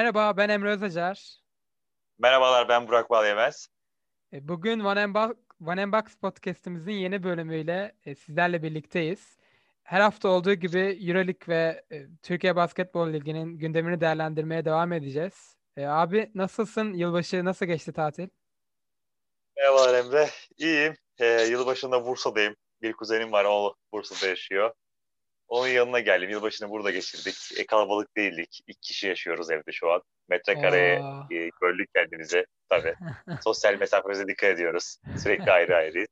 Merhaba, ben Emre Özacar. Merhabalar, ben Burak Balyemez. E, bugün One and, Box, One and Box podcastimizin yeni bölümüyle e, sizlerle birlikteyiz. Her hafta olduğu gibi Euroleague ve e, Türkiye Basketbol Ligi'nin gündemini değerlendirmeye devam edeceğiz. Abi nasılsın? Yılbaşı nasıl geçti tatil? Merhabalar Emre. İyiyim. Ee, yılbaşında Bursa'dayım. Bir kuzenim var, o Bursa'da yaşıyor. Onun yanına geldim. Yılbaşını burada geçirdik. E, kalabalık değildik. İki kişi yaşıyoruz evde şu an. Metrekareye e, böldük kendimize. Tabii. Sosyal mesafemize dikkat ediyoruz. Sürekli ayrı ayrı.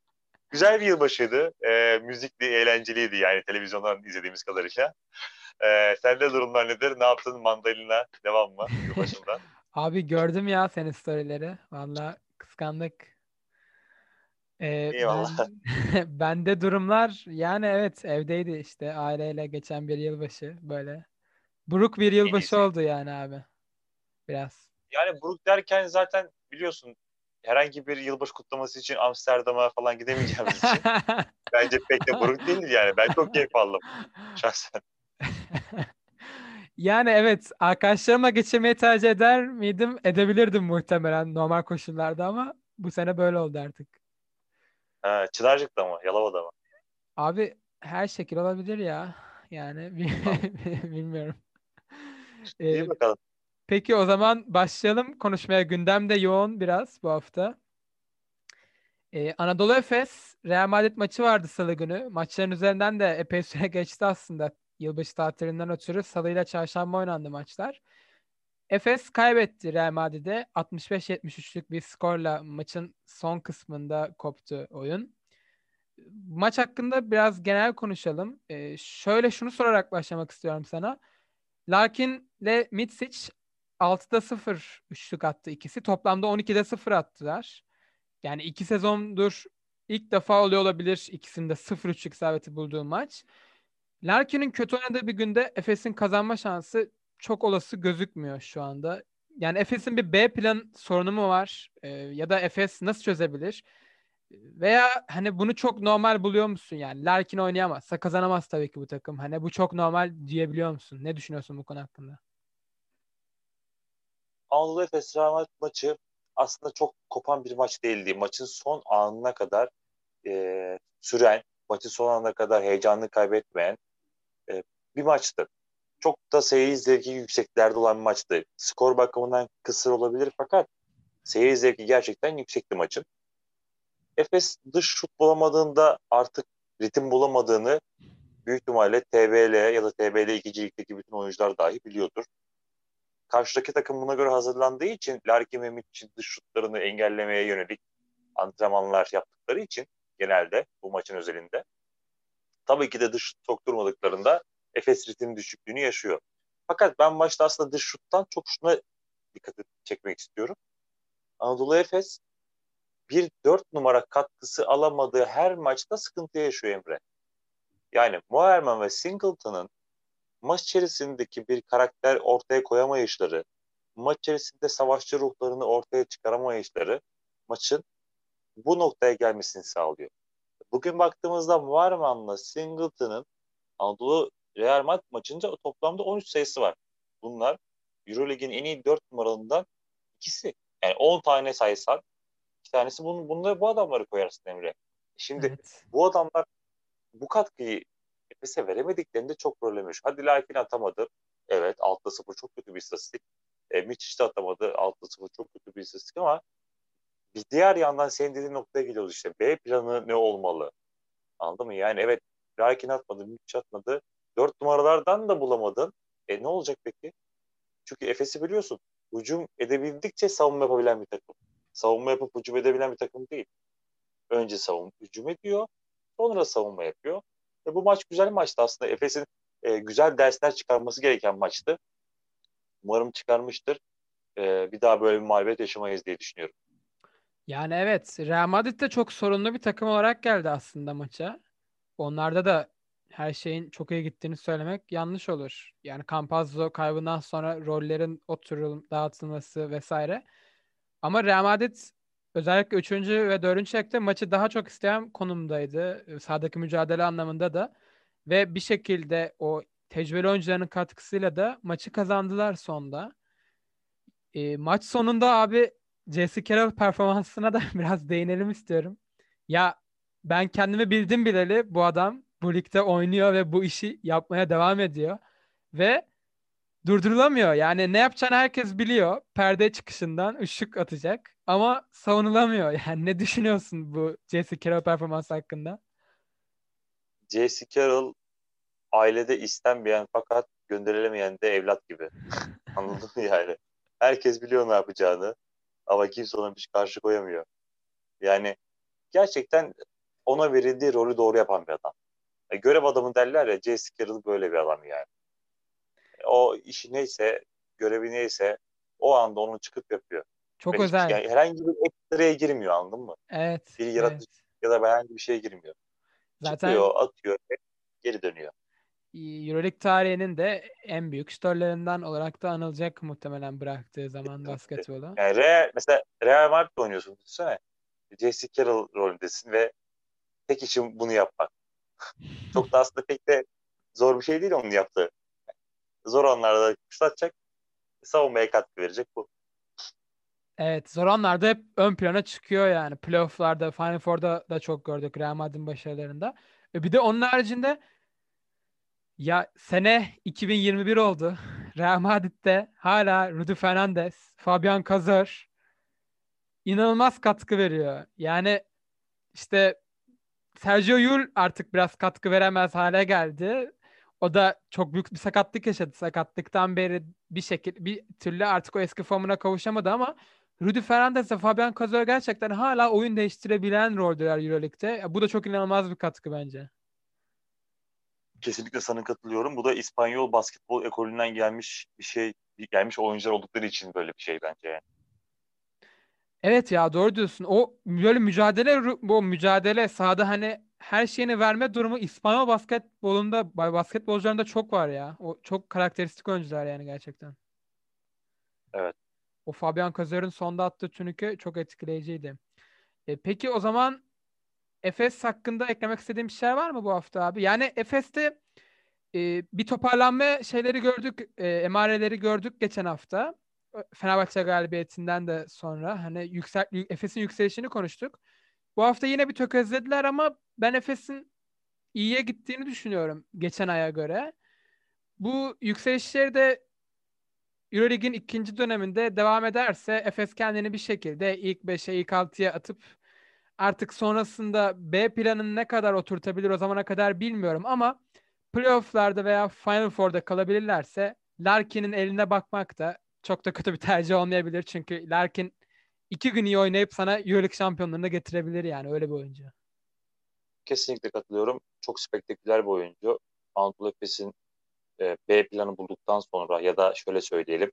Güzel bir yılbaşıydı. E, müzikli, eğlenceliydi yani televizyondan izlediğimiz kadarıyla. E, sende durumlar nedir? Ne yaptın? Mandalina devam mı yılbaşında? Abi gördüm ya senin storyleri. Valla kıskandık. Ee, Eyvallah. Ben, bende durumlar yani evet evdeydi işte aileyle geçen bir yılbaşı böyle. Buruk bir yılbaşı oldu yani abi. Biraz. Yani buruk derken zaten biliyorsun herhangi bir yılbaşı kutlaması için Amsterdam'a falan gidemeyeceğimiz için bence pek de buruk değildir yani. Ben çok keyif aldım şahsen. yani evet arkadaşlarıma geçirmeyi tercih eder miydim? Edebilirdim muhtemelen normal koşullarda ama bu sene böyle oldu artık. Ha, Çınarcık'ta mı? Yalova'da mı? Abi her şekil olabilir ya. Yani bilmiyorum. İyi ee, bakalım. Peki o zaman başlayalım konuşmaya. Gündem de yoğun biraz bu hafta. Ee, Anadolu Efes Real Madrid maçı vardı salı günü. Maçların üzerinden de epey süre geçti aslında. Yılbaşı tatilinden ötürü salı ile çarşamba oynandı maçlar. Efes kaybetti Real Madrid'e. 65-73'lük bir skorla maçın son kısmında koptu oyun. Maç hakkında biraz genel konuşalım. Ee, şöyle şunu sorarak başlamak istiyorum sana. Larkin ile Mitsic 6'da 0 üçlük attı ikisi. Toplamda 12'de 0 attılar. Yani iki sezondur ilk defa oluyor olabilir ikisinde 0 üçlük isabeti bulduğu maç. Larkin'in kötü oynadığı bir günde Efes'in kazanma şansı çok olası gözükmüyor şu anda. Yani Efes'in bir B plan sorunu mu var? Ee, ya da Efes nasıl çözebilir? Veya hani bunu çok normal buluyor musun yani? Larkin oynayamazsa kazanamaz tabii ki bu takım. Hani bu çok normal diyebiliyor musun? Ne düşünüyorsun bu konu hakkında? Anadolu Efes Real maçı aslında çok kopan bir maç değildi. Maçın son anına kadar e, süren, maçın son anına kadar heyecanını kaybetmeyen e, bir maçtı çok da seyir zevki yükseklerde olan bir maçtı. Skor bakımından kısır olabilir fakat seyir zevki gerçekten yüksekti maçın. Efes dış şut bulamadığında artık ritim bulamadığını büyük ihtimalle TBL ya da TBL ikincilikteki bütün oyuncular dahi biliyordur. Karşıdaki takım buna göre hazırlandığı için Larkin ve Mitch'in dış şutlarını engellemeye yönelik antrenmanlar yaptıkları için genelde bu maçın özelinde tabii ki de dış şut sokturmadıklarında Efes ritim düşüklüğünü yaşıyor. Fakat ben başta aslında dış şuttan çok şuna dikkat çekmek istiyorum. Anadolu Efes bir dört numara katkısı alamadığı her maçta sıkıntı yaşıyor Emre. Yani Moerman ve Singleton'ın maç içerisindeki bir karakter ortaya koyamayışları, maç içerisinde savaşçı ruhlarını ortaya çıkaramayışları maçın bu noktaya gelmesini sağlıyor. Bugün baktığımızda Moerman'la Singleton'ın Anadolu Real Madrid maçında toplamda 13 sayısı var. Bunlar Eurolig'in en iyi 4 numaralarından ikisi. Yani 10 tane sayısan iki tanesi bunu, bunları bu adamları koyarsın Emre. Şimdi evet. bu adamlar bu katkıyı Efes'e veremediklerinde çok problem yaşıyor. Hadi Larkin atamadı. Evet 6'da 0 çok kötü bir istatistik. E, Miçic de atamadı. 6'da 0 çok kötü bir istatistik ama bir diğer yandan senin dediğin noktaya geliyoruz işte. B planı ne olmalı? Anladın mı? Yani evet Larkin atmadı, Miçic atmadı. Dört numaralardan da bulamadın. E ne olacak peki? Çünkü Efes'i biliyorsun. Hücum edebildikçe savunma yapabilen bir takım. Savunma yapıp hücum edebilen bir takım değil. Önce savunma, hücum ediyor. Sonra savunma yapıyor. Ve bu maç güzel maçtı aslında. Efes'in e, güzel dersler çıkarması gereken maçtı. Umarım çıkarmıştır. E, bir daha böyle bir mağlubiyet yaşamayız diye düşünüyorum. Yani evet Real Madrid de çok sorunlu bir takım olarak geldi aslında maça. Onlarda da her şeyin çok iyi gittiğini söylemek yanlış olur. Yani Campazzo kaybından sonra rollerin oturul dağıtılması vesaire. Ama Real Madrid özellikle 3. ve 4. çeyrekte maçı daha çok isteyen konumdaydı. Sahadaki mücadele anlamında da. Ve bir şekilde o tecrübeli oyuncuların katkısıyla da maçı kazandılar sonda. E, maç sonunda abi Jesse Carroll performansına da biraz değinelim istiyorum. Ya ben kendimi bildim bileli bu adam bu ligde oynuyor ve bu işi yapmaya devam ediyor. Ve durdurulamıyor. Yani ne yapacağını herkes biliyor. Perde çıkışından ışık atacak. Ama savunulamıyor. Yani ne düşünüyorsun bu Jesse Carroll performansı hakkında? Jesse Carroll ailede istenmeyen fakat gönderilemeyen de evlat gibi. Anladın mı yani? Herkes biliyor ne yapacağını ama kimse ona bir şey karşı koyamıyor. Yani gerçekten ona verildiği rolü doğru yapan bir adam. E, görev adamı derler ya Jesse Carroll böyle bir adam yani. E, o işi neyse, görevi neyse o anda onu çıkıp yapıyor. Çok Ve özel. Yani herhangi bir ekstraya girmiyor anladın mı? Evet. Bir yaratıcı evet. ya da herhangi bir şeye girmiyor. Zaten Çıkıyor, atıyor, geri dönüyor. Euroleague tarihinin de en büyük şütörlerinden olarak da anılacak muhtemelen bıraktığı zaman basketbolu. Yani Real, mesela Real Madrid'de oynuyorsun düşünsene. Jesse Carroll rolündesin ve tek işim bunu yapmak. Çok da aslında pek de zor bir şey değil onun yaptığı. Zor anlarda kuşlatacak, savunmaya katkı verecek bu. Evet, zor anlarda hep ön plana çıkıyor yani. Playoff'larda, Final Four'da da çok gördük Real Madrid'in başarılarında. E bir de onun haricinde ya sene 2021 oldu. Real Madrid'de hala Rudy Fernandez, Fabian Cazor inanılmaz katkı veriyor. Yani işte Sergio Yul artık biraz katkı veremez hale geldi. O da çok büyük bir sakatlık yaşadı. Sakatlıktan beri bir şekilde bir türlü artık o eski formuna kavuşamadı ama Rudy Fernandez ve Fabian Cazor gerçekten hala oyun değiştirebilen roldüler Euroleague'de. Bu da çok inanılmaz bir katkı bence. Kesinlikle sana katılıyorum. Bu da İspanyol basketbol ekolünden gelmiş bir şey, gelmiş oyuncular oldukları için böyle bir şey bence yani. Evet ya doğru diyorsun. O böyle mücadele bu mücadele sahada hani her şeyini verme durumu İspanyol basketbolunda basketbolcularında çok var ya. O çok karakteristik oyuncular yani gerçekten. Evet. O Fabian Cazor'un sonda attığı tünükü çok etkileyiciydi. E, peki o zaman Efes hakkında eklemek istediğim bir şey var mı bu hafta abi? Yani Efes'te e, bir toparlanma şeyleri gördük, e, emareleri gördük geçen hafta. Fenerbahçe galibiyetinden de sonra hani yüksel Efes'in yükselişini konuştuk. Bu hafta yine bir tökezlediler ama ben Efes'in iyiye gittiğini düşünüyorum geçen aya göre. Bu yükselişleri de Euroleague'in ikinci döneminde devam ederse Efes kendini bir şekilde ilk 5'e ilk 6'ya atıp artık sonrasında B planını ne kadar oturtabilir o zamana kadar bilmiyorum ama playofflarda veya Final Four'da kalabilirlerse Larkin'in eline bakmak da çok da kötü bir tercih olmayabilir. Çünkü Larkin iki gün iyi oynayıp sana Euroleague şampiyonluğunu getirebilir yani öyle bir oyuncu. Kesinlikle katılıyorum. Çok spektaküler bir oyuncu. Anadolu Efes'in e, B planı bulduktan sonra ya da şöyle söyleyelim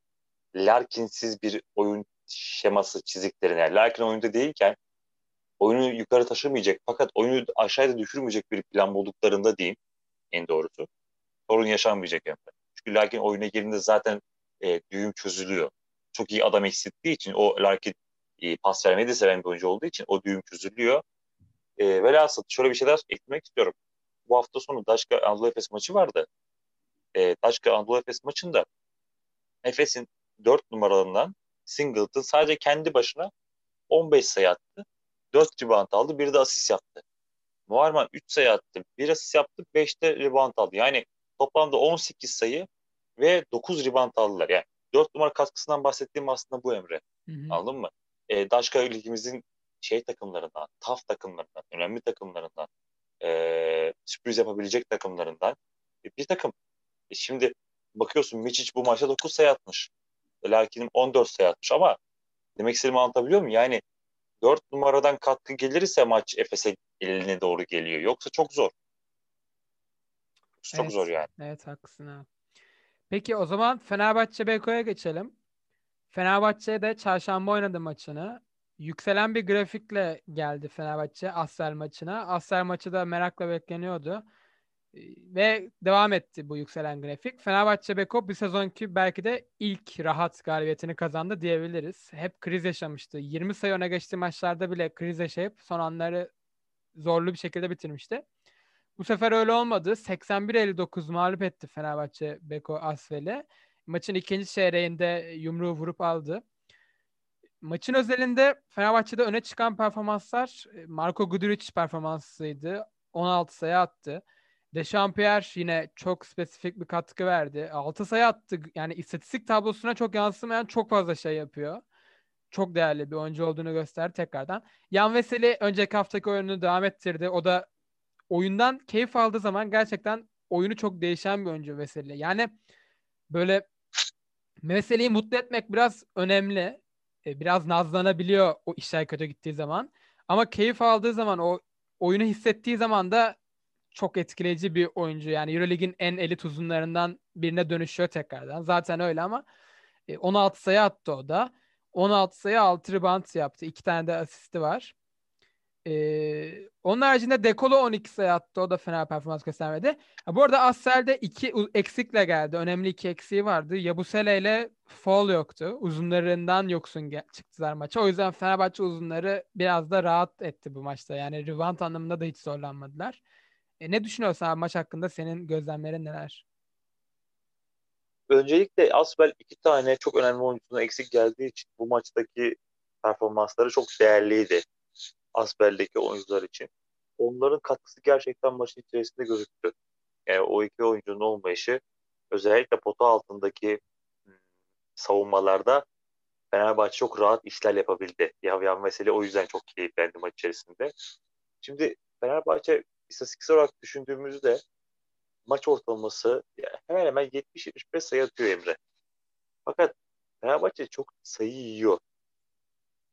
Larkin'siz bir oyun şeması çizdiklerine yani Larkin oyunda değilken oyunu yukarı taşımayacak fakat oyunu aşağıda düşürmeyecek bir plan bulduklarında diyeyim en doğrusu. Sorun yaşanmayacak hem de. Çünkü Larkin oyuna girdiğinde zaten e, düğüm çözülüyor. Çok iyi adam eksilttiği için o Larkin e, pas vermeyi de seven bir oyuncu olduğu için o düğüm çözülüyor. E, velhasıl şöyle bir şeyler eklemek istiyorum. Bu hafta sonu Daşka Anadolu Efes maçı vardı. E, Daşka Anadolu Efes maçında Efes'in 4 numaralarından Singleton sadece kendi başına 15 sayı attı. 4 rebound aldı. Bir de asist yaptı. Muharman 3 sayı attı. Bir asist yaptı. 5 de rebound aldı. Yani toplamda 18 sayı ve 9 rebound aldılar. Yani 4 numara katkısından bahsettiğim aslında bu Emre. Hı hı. Anladın mı? E, Daşka ligimizin şey takımlarından, taf takımlarından, önemli takımlarından, e, sürpriz yapabilecek takımlarından e, bir takım. E, şimdi bakıyorsun Miçic bu maçta 9 sayı atmış. Larkin'in 14 sayı atmış ama demek istediğimi anlatabiliyor muyum? Yani 4 numaradan katkı gelirse maç Efes'e eline doğru geliyor. Yoksa çok zor. Çok evet, zor yani. Evet haklısın abi. Peki o zaman Fenerbahçe Beko'ya geçelim. Fenerbahçe de çarşamba oynadı maçını. Yükselen bir grafikle geldi Fenerbahçe Asfer maçına. Asfer maçı da merakla bekleniyordu. Ve devam etti bu yükselen grafik. Fenerbahçe Beko bir sezonki belki de ilk rahat galibiyetini kazandı diyebiliriz. Hep kriz yaşamıştı. 20 sayı öne geçtiği maçlarda bile kriz yaşayıp son anları zorlu bir şekilde bitirmişti. Bu sefer öyle olmadı. 81-59 mağlup etti Fenerbahçe Beko Asfel'i. Maçın ikinci çeyreğinde yumruğu vurup aldı. maçın özelinde Fenerbahçe'de öne çıkan performanslar e, Marco Guduric performansıydı. 16 sayı attı. Dechampierre yine çok spesifik bir katkı verdi. 6 sayı attı. Yani istatistik tablosuna çok yansımayan çok fazla şey yapıyor. Çok değerli bir oyuncu olduğunu gösterdi tekrardan. Yan Veseli önceki haftaki oyununu devam ettirdi. O da oyundan keyif aldığı zaman gerçekten oyunu çok değişen bir oyuncu Veseli. Yani böyle meseleyi mutlu etmek biraz önemli. E, biraz nazlanabiliyor o işler kötü gittiği zaman. Ama keyif aldığı zaman o oyunu hissettiği zaman da çok etkileyici bir oyuncu. Yani EuroLeague'in en elit uzunlarından birine dönüşüyor tekrardan. Zaten öyle ama 16 e, sayı attı o da. 16 sayı 6 rebound yaptı. 2 tane de asisti var. Ee, onun haricinde Dekolo 12 sayı attı. O da fena performans göstermedi. Ha, bu arada Assel'de iki eksikle geldi. Önemli iki eksiği vardı. Yabusele ile Fall yoktu. Uzunlarından yoksun çıktılar maça. O yüzden Fenerbahçe uzunları biraz da rahat etti bu maçta. Yani rebound anlamında da hiç zorlanmadılar. E, ne düşünüyorsun abi maç hakkında? Senin gözlemlerin neler? Öncelikle Asbel iki tane çok önemli oyuncunun eksik geldiği için bu maçtaki performansları çok değerliydi. Asbel'deki oyuncular için. Onların katkısı gerçekten maçın içerisinde gözüktü. Yani o iki oyuncunun olmayışı özellikle pota altındaki hmm, savunmalarda Fenerbahçe çok rahat işler yapabildi. Yavyan mesele o yüzden çok keyiflendi maç içerisinde. Şimdi Fenerbahçe istatistiksel olarak düşündüğümüzde maç ortalaması hemen hemen 70-75 sayı atıyor Emre. Fakat Fenerbahçe çok sayı yiyor.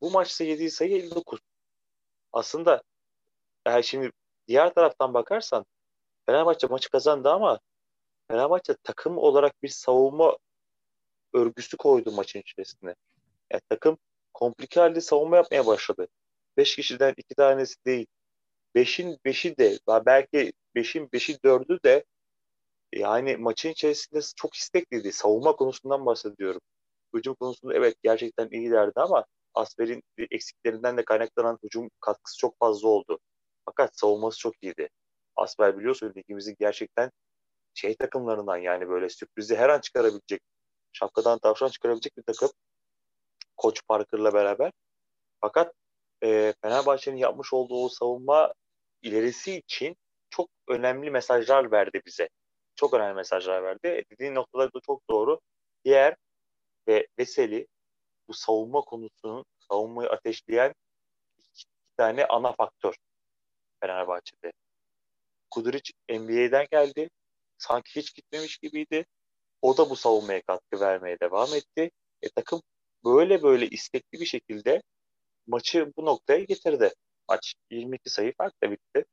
Bu maçta yediği sayı 59. Aslında eğer şimdi diğer taraftan bakarsan Fenerbahçe maçı kazandı ama Fenerbahçe takım olarak bir savunma örgüsü koydu maçın içerisine. Yani takım komplike halde savunma yapmaya başladı. 5 kişiden 2 tanesi değil. 5'in 5'i de belki 5'in 5'i 4'ü de yani maçın içerisinde çok istekliydi. Savunma konusundan bahsediyorum. Hücum konusunda evet gerçekten iyilerdi ama Asper'in eksiklerinden de kaynaklanan hücum katkısı çok fazla oldu. Fakat savunması çok iyiydi. Asper biliyorsun ligimizin gerçekten şey takımlarından yani böyle sürprizi her an çıkarabilecek, şapkadan tavşan çıkarabilecek bir takım. Koç Parker'la beraber. Fakat e, Fenerbahçe'nin yapmış olduğu o savunma ilerisi için çok önemli mesajlar verdi bize. Çok önemli mesajlar verdi. Dediğin noktalar da çok doğru. Diğer ve Veseli bu savunma konusunun savunmayı ateşleyen iki tane ana faktör Fenerbahçe'de. Kuduric NBA'den geldi. Sanki hiç gitmemiş gibiydi. O da bu savunmaya katkı vermeye devam etti. E, takım böyle böyle istekli bir şekilde maçı bu noktaya getirdi. Maç 22 sayı farkla bitti.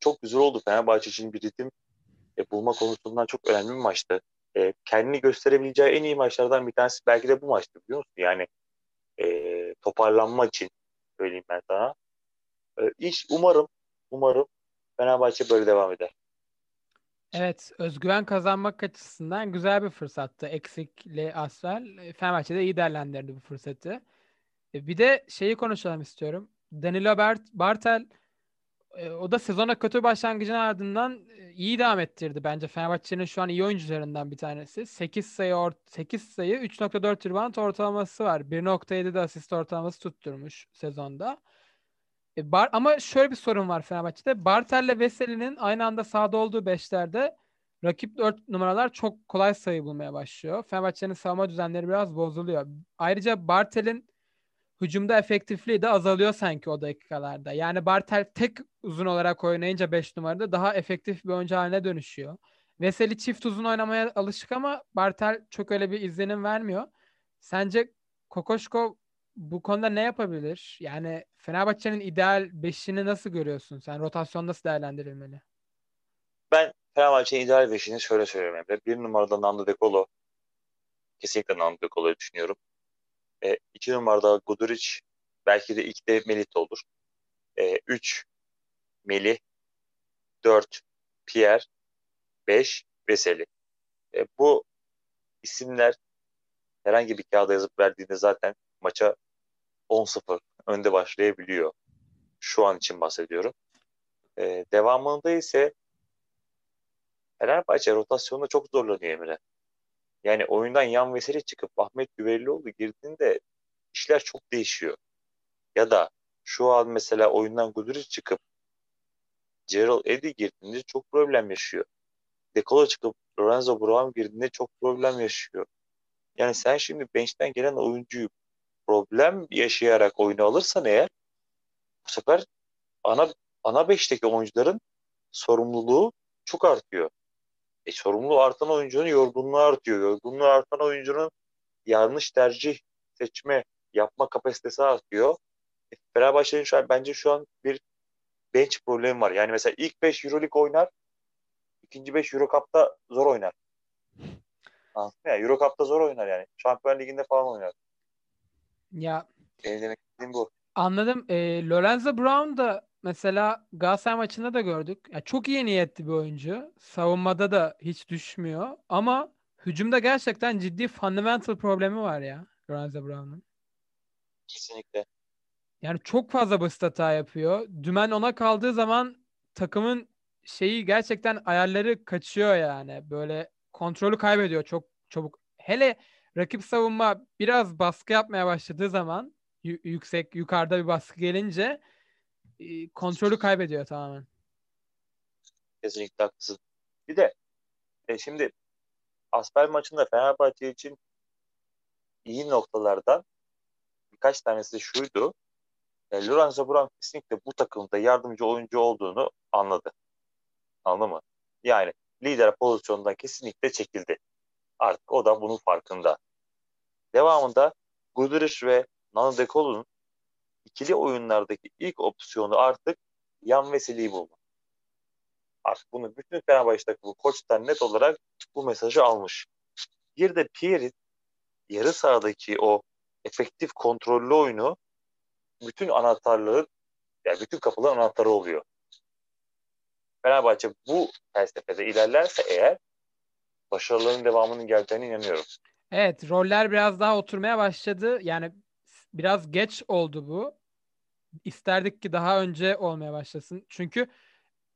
Çok güzel oldu Fenerbahçe için bir ritim e, bulma konusundan çok önemli bir maçtı. E, kendini gösterebileceği en iyi maçlardan bir tanesi belki de bu maçtı biliyor musun? Yani e, toparlanma için söyleyeyim ben sana. E, iş umarım umarım Fenerbahçe böyle devam eder. Evet, özgüven kazanmak açısından güzel bir fırsattı. Eksikli Asfel. E, Fenerbahçe de iyi değerlendirdi bu fırsatı. E, bir de şeyi konuşalım istiyorum. Danilo Bart Bartel o da sezona kötü başlangıcın ardından e, iyi devam ettirdi bence. Fenerbahçe'nin şu an iyi oyuncularından bir tanesi. 8 sayı or 8 sayı 3.4 rebound ortalaması var. 1.7 de asist ortalaması tutturmuş sezonda. E, Bar ama şöyle bir sorun var Fenerbahçe'de. Bartel ile Veseli'nin aynı anda sahada olduğu beşlerde rakip 4 numaralar çok kolay sayı bulmaya başlıyor. Fenerbahçe'nin savunma düzenleri biraz bozuluyor. Ayrıca Bartel'in hücumda efektifliği de azalıyor sanki o dakikalarda. Yani Bartel tek uzun olarak oynayınca 5 numarada daha efektif bir oyuncu haline dönüşüyor. Veseli çift uzun oynamaya alışık ama Bartel çok öyle bir izlenim vermiyor. Sence Kokoşko bu konuda ne yapabilir? Yani Fenerbahçe'nin ideal beşini nasıl görüyorsun? Sen rotasyon nasıl değerlendirilmeli? Ben Fenerbahçe'nin ideal beşini şöyle söylüyorum. Bir numarada Nando De Colo. Kesinlikle Nando De Colo'yu düşünüyorum. E, iki numarada Guduric. Belki de ilk de Melit olur. E, üç Melih. Dört Pierre. Beş Veseli. E, bu isimler herhangi bir kağıda yazıp verdiğinde zaten maça 10-0 önde başlayabiliyor. Şu an için bahsediyorum. Ee, devamında ise Fenerbahçe rotasyonda çok zorlanıyor Emre. Yani oyundan yan vesile çıkıp Ahmet Güverlioğlu girdiğinde işler çok değişiyor. Ya da şu an mesela oyundan Guduric çıkıp Gerald Eddy girdiğinde çok problem yaşıyor. Dekolo çıkıp Lorenzo Brown girdiğinde çok problem yaşıyor. Yani sen şimdi bench'ten gelen oyuncuyu problem yaşayarak oyunu alırsan eğer bu sefer ana ana beşteki oyuncuların sorumluluğu çok artıyor. E, sorumluluğu artan oyuncunun yorgunluğu artıyor. Yorgunluğu artan oyuncunun yanlış tercih seçme yapma kapasitesi artıyor. E, Fenerbahçe'nin şu an bence şu an bir bench problemi var. Yani mesela ilk 5 Euroleague oynar, ikinci 5 Euro Cup'ta zor oynar. Anladın? Yani Euro Cup'ta zor oynar yani. Şampiyon Ligi'nde falan oynar. Ya Benim demek istediğim bu. anladım. E, Lorenzo Brown da mesela Galatasaray maçında da gördük. Ya çok iyi niyetli bir oyuncu. Savunmada da hiç düşmüyor. Ama hücumda gerçekten ciddi fundamental problemi var ya Lorenzo Brown'un. Kesinlikle. Yani çok fazla basit hata yapıyor. Dümen ona kaldığı zaman takımın şeyi gerçekten ayarları kaçıyor yani. Böyle kontrolü kaybediyor çok çabuk. Hele rakip savunma biraz baskı yapmaya başladığı zaman yüksek yukarıda bir baskı gelince kontrolü kaybediyor tamamen. Kesinlikle haklısın. Bir de e, şimdi Asper maçında Fenerbahçe için iyi noktalardan birkaç tanesi şuydu. E, Lorenzo Brown kesinlikle bu takımda yardımcı oyuncu olduğunu anladı. Anladın mı? Yani lider pozisyonundan kesinlikle çekildi. Artık o da bunun farkında. Devamında Guduric ve Nano De Colo'nun ikili oyunlardaki ilk opsiyonu artık Yan Veseli'yi buldu. Artık bunu bütün Fenerbahçe takımı koçtan net olarak bu mesajı almış. Bir de Pierre'in yarı sahadaki o efektif kontrollü oyunu bütün anahtarların yani bütün kapıların anahtarı oluyor. Fenerbahçe bu felsefede ilerlerse eğer başarıların devamının geleceğine inanıyorum. Evet, roller biraz daha oturmaya başladı. Yani biraz geç oldu bu. İsterdik ki daha önce olmaya başlasın. Çünkü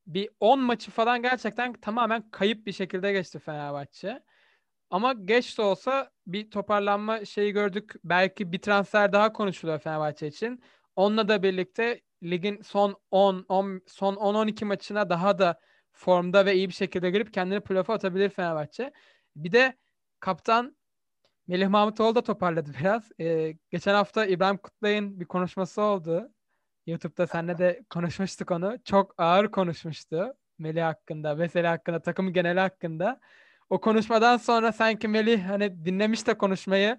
bir 10 maçı falan gerçekten tamamen kayıp bir şekilde geçti Fenerbahçe. Ama geç de olsa bir toparlanma şeyi gördük. Belki bir transfer daha konuşuluyor Fenerbahçe için. Onunla da birlikte ligin son 10, 10 son 10-12 maçına daha da formda ve iyi bir şekilde girip kendini playoff'a atabilir Fenerbahçe. Bir de kaptan Melih Mahmutoğlu da toparladı biraz. Ee, geçen hafta İbrahim Kutlay'ın bir konuşması oldu. YouTube'da seninle de konuşmuştuk onu. Çok ağır konuşmuştu Melih hakkında, Veseli hakkında, takımı geneli hakkında. O konuşmadan sonra sanki Melih hani dinlemiş de konuşmayı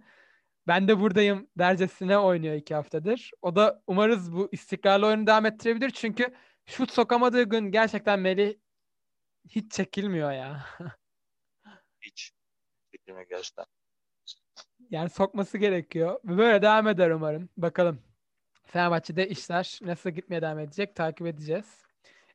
ben de buradayım dercesine oynuyor iki haftadır. O da umarız bu istikrarlı oyunu devam ettirebilir. Çünkü şut sokamadığı gün gerçekten Melih hiç çekilmiyor ya. Hiç. Çekilmiyor gerçekten. Yani sokması gerekiyor. Böyle devam eder umarım. Bakalım. Fenerbahçe'de işler nasıl gitmeye devam edecek takip edeceğiz.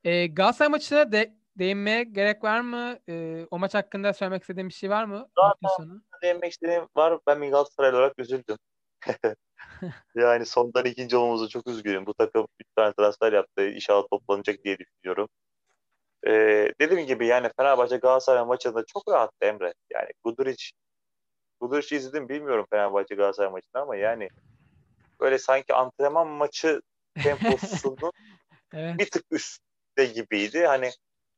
Ee, Galatasaray maçına de değinmeye gerek var mı? Ee, o maç hakkında söylemek istediğin bir şey var mı? Sonu. Değinmek istediğim var. Ben bir Galatasaray olarak üzüldüm. yani sondan ikinci olmamızı çok üzgünüm. Bu takım 3 tane transfer yaptı. İnşallah toplanacak diye düşünüyorum. Ee, dediğim gibi yani Fenerbahçe Galatasaray maçında çok rahattı Emre. Yani Guduric Guduric'i izledim bilmiyorum Fenerbahçe Galatasaray maçında ama yani böyle sanki antrenman maçı temposunun evet. bir tık üstte gibiydi. Hani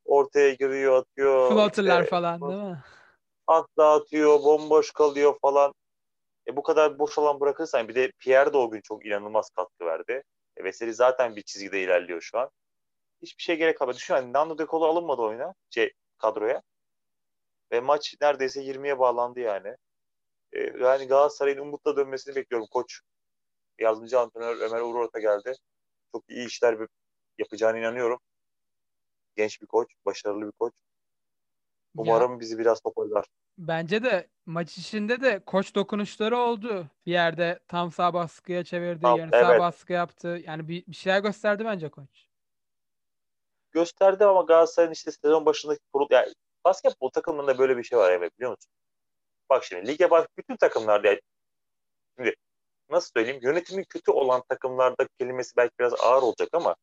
ortaya giriyor, atıyor. Floater'lar işte, falan değil mi? At dağıtıyor, bomboş kalıyor falan. E bu kadar boş alan bırakırsan bir de Pierre de o gün çok inanılmaz katkı verdi. E Veseli zaten bir çizgide ilerliyor şu an. Hiçbir şey gerek kalmadı. Düşün hani Nando De Colo alınmadı oyuna, şey kadroya. Ve maç neredeyse 20'ye bağlandı yani. E, yani Galatasaray'ın umutla dönmesini bekliyorum koç. Yardımcı antrenör Ömer Uğur Orta geldi. Çok iyi işler yapacağına inanıyorum. Genç bir koç, başarılı bir koç. Umarım ya, bizi biraz toparlar. Bence de maç içinde de koç dokunuşları oldu. Bir yerde tam sağ baskıya çevirdi, tamam, yarı evet. sağ baskı yaptı. Yani bir, bir şeyler gösterdi bence koç. Gösterdi ama Galatasaray'ın işte sezon başındaki kurul yani basketbol takımında böyle bir şey var evet biliyor musun? Bak şimdi lige bak bütün takımlarda yani, şimdi nasıl söyleyeyim yönetimi kötü olan takımlarda kelimesi belki biraz ağır olacak ama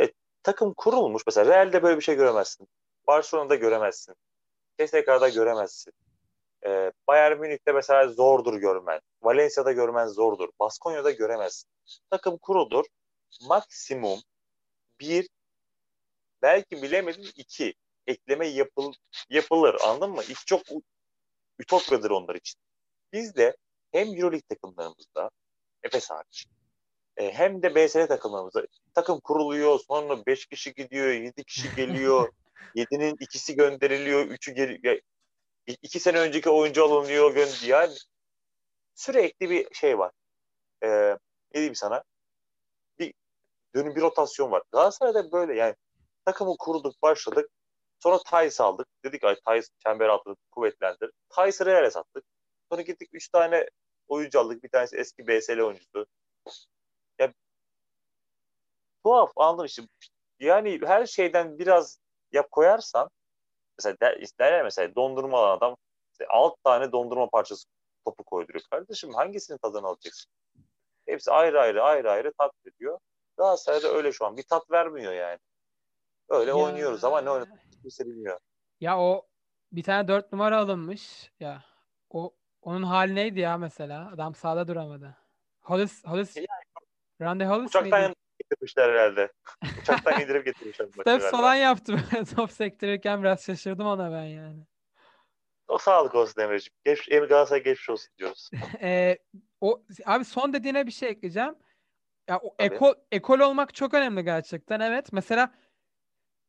e, takım kurulmuş mesela Real'de böyle bir şey göremezsin. Barcelona'da göremezsin. CSK'da göremezsin. E, Bayern Münih'te mesela zordur görmen. Valencia'da görmen zordur. Baskonya'da göremezsin. Takım kurudur. Maksimum bir belki bilemedim iki ekleme yapıl, yapılır. Anladın mı? İki çok ütopyadır onlar için. Biz de hem Euroleague takımlarımızda Efes hariç e, hem de BSL takımlarımızda takım kuruluyor sonra 5 kişi gidiyor 7 kişi geliyor 7'nin ikisi gönderiliyor 3'ü geliyor 2 sene önceki oyuncu alınıyor gönderiyor yani sürekli bir şey var. E, ne diyeyim sana? Bir dönüm bir rotasyon var. Galatasaray'da böyle yani takımı kurduk başladık sonra Tays aldık. Dedik ay Tays çember altında kuvvetlendir. Tays'ı Real'e sattık sonra gittik 3 tane oyuncu aldık bir tanesi eski BSL oyuncusu ya tuhaf anladım işte. Yani her şeyden biraz yap koyarsan mesela der, derler mesela dondurma alan adam işte alt tane dondurma parçası topu koyduruyor. Kardeşim hangisinin tadını alacaksın? Hepsi ayrı ayrı ayrı ayrı tat veriyor. Galatasaray'da öyle şu an. Bir tat vermiyor yani. Öyle ya... oynuyoruz ama ne oynadığını kimse bilmiyor. Ya o bir tane dört numara alınmış. Ya o onun hali neydi ya mesela? Adam sağda duramadı. Hollis, Hollis yani, Randy Hollis Uçaktan miydi? getirmişler herhalde. Uçaktan indirip getirmişler. Steps falan yaptı top sektirirken biraz şaşırdım ona ben yani. O sağlık olsun Emre'ciğim. Geç, Emre Galatasaray geçmiş olsun diyoruz. e, o, abi son dediğine bir şey ekleyeceğim. Ya o ekol, ekol olmak çok önemli gerçekten evet. Mesela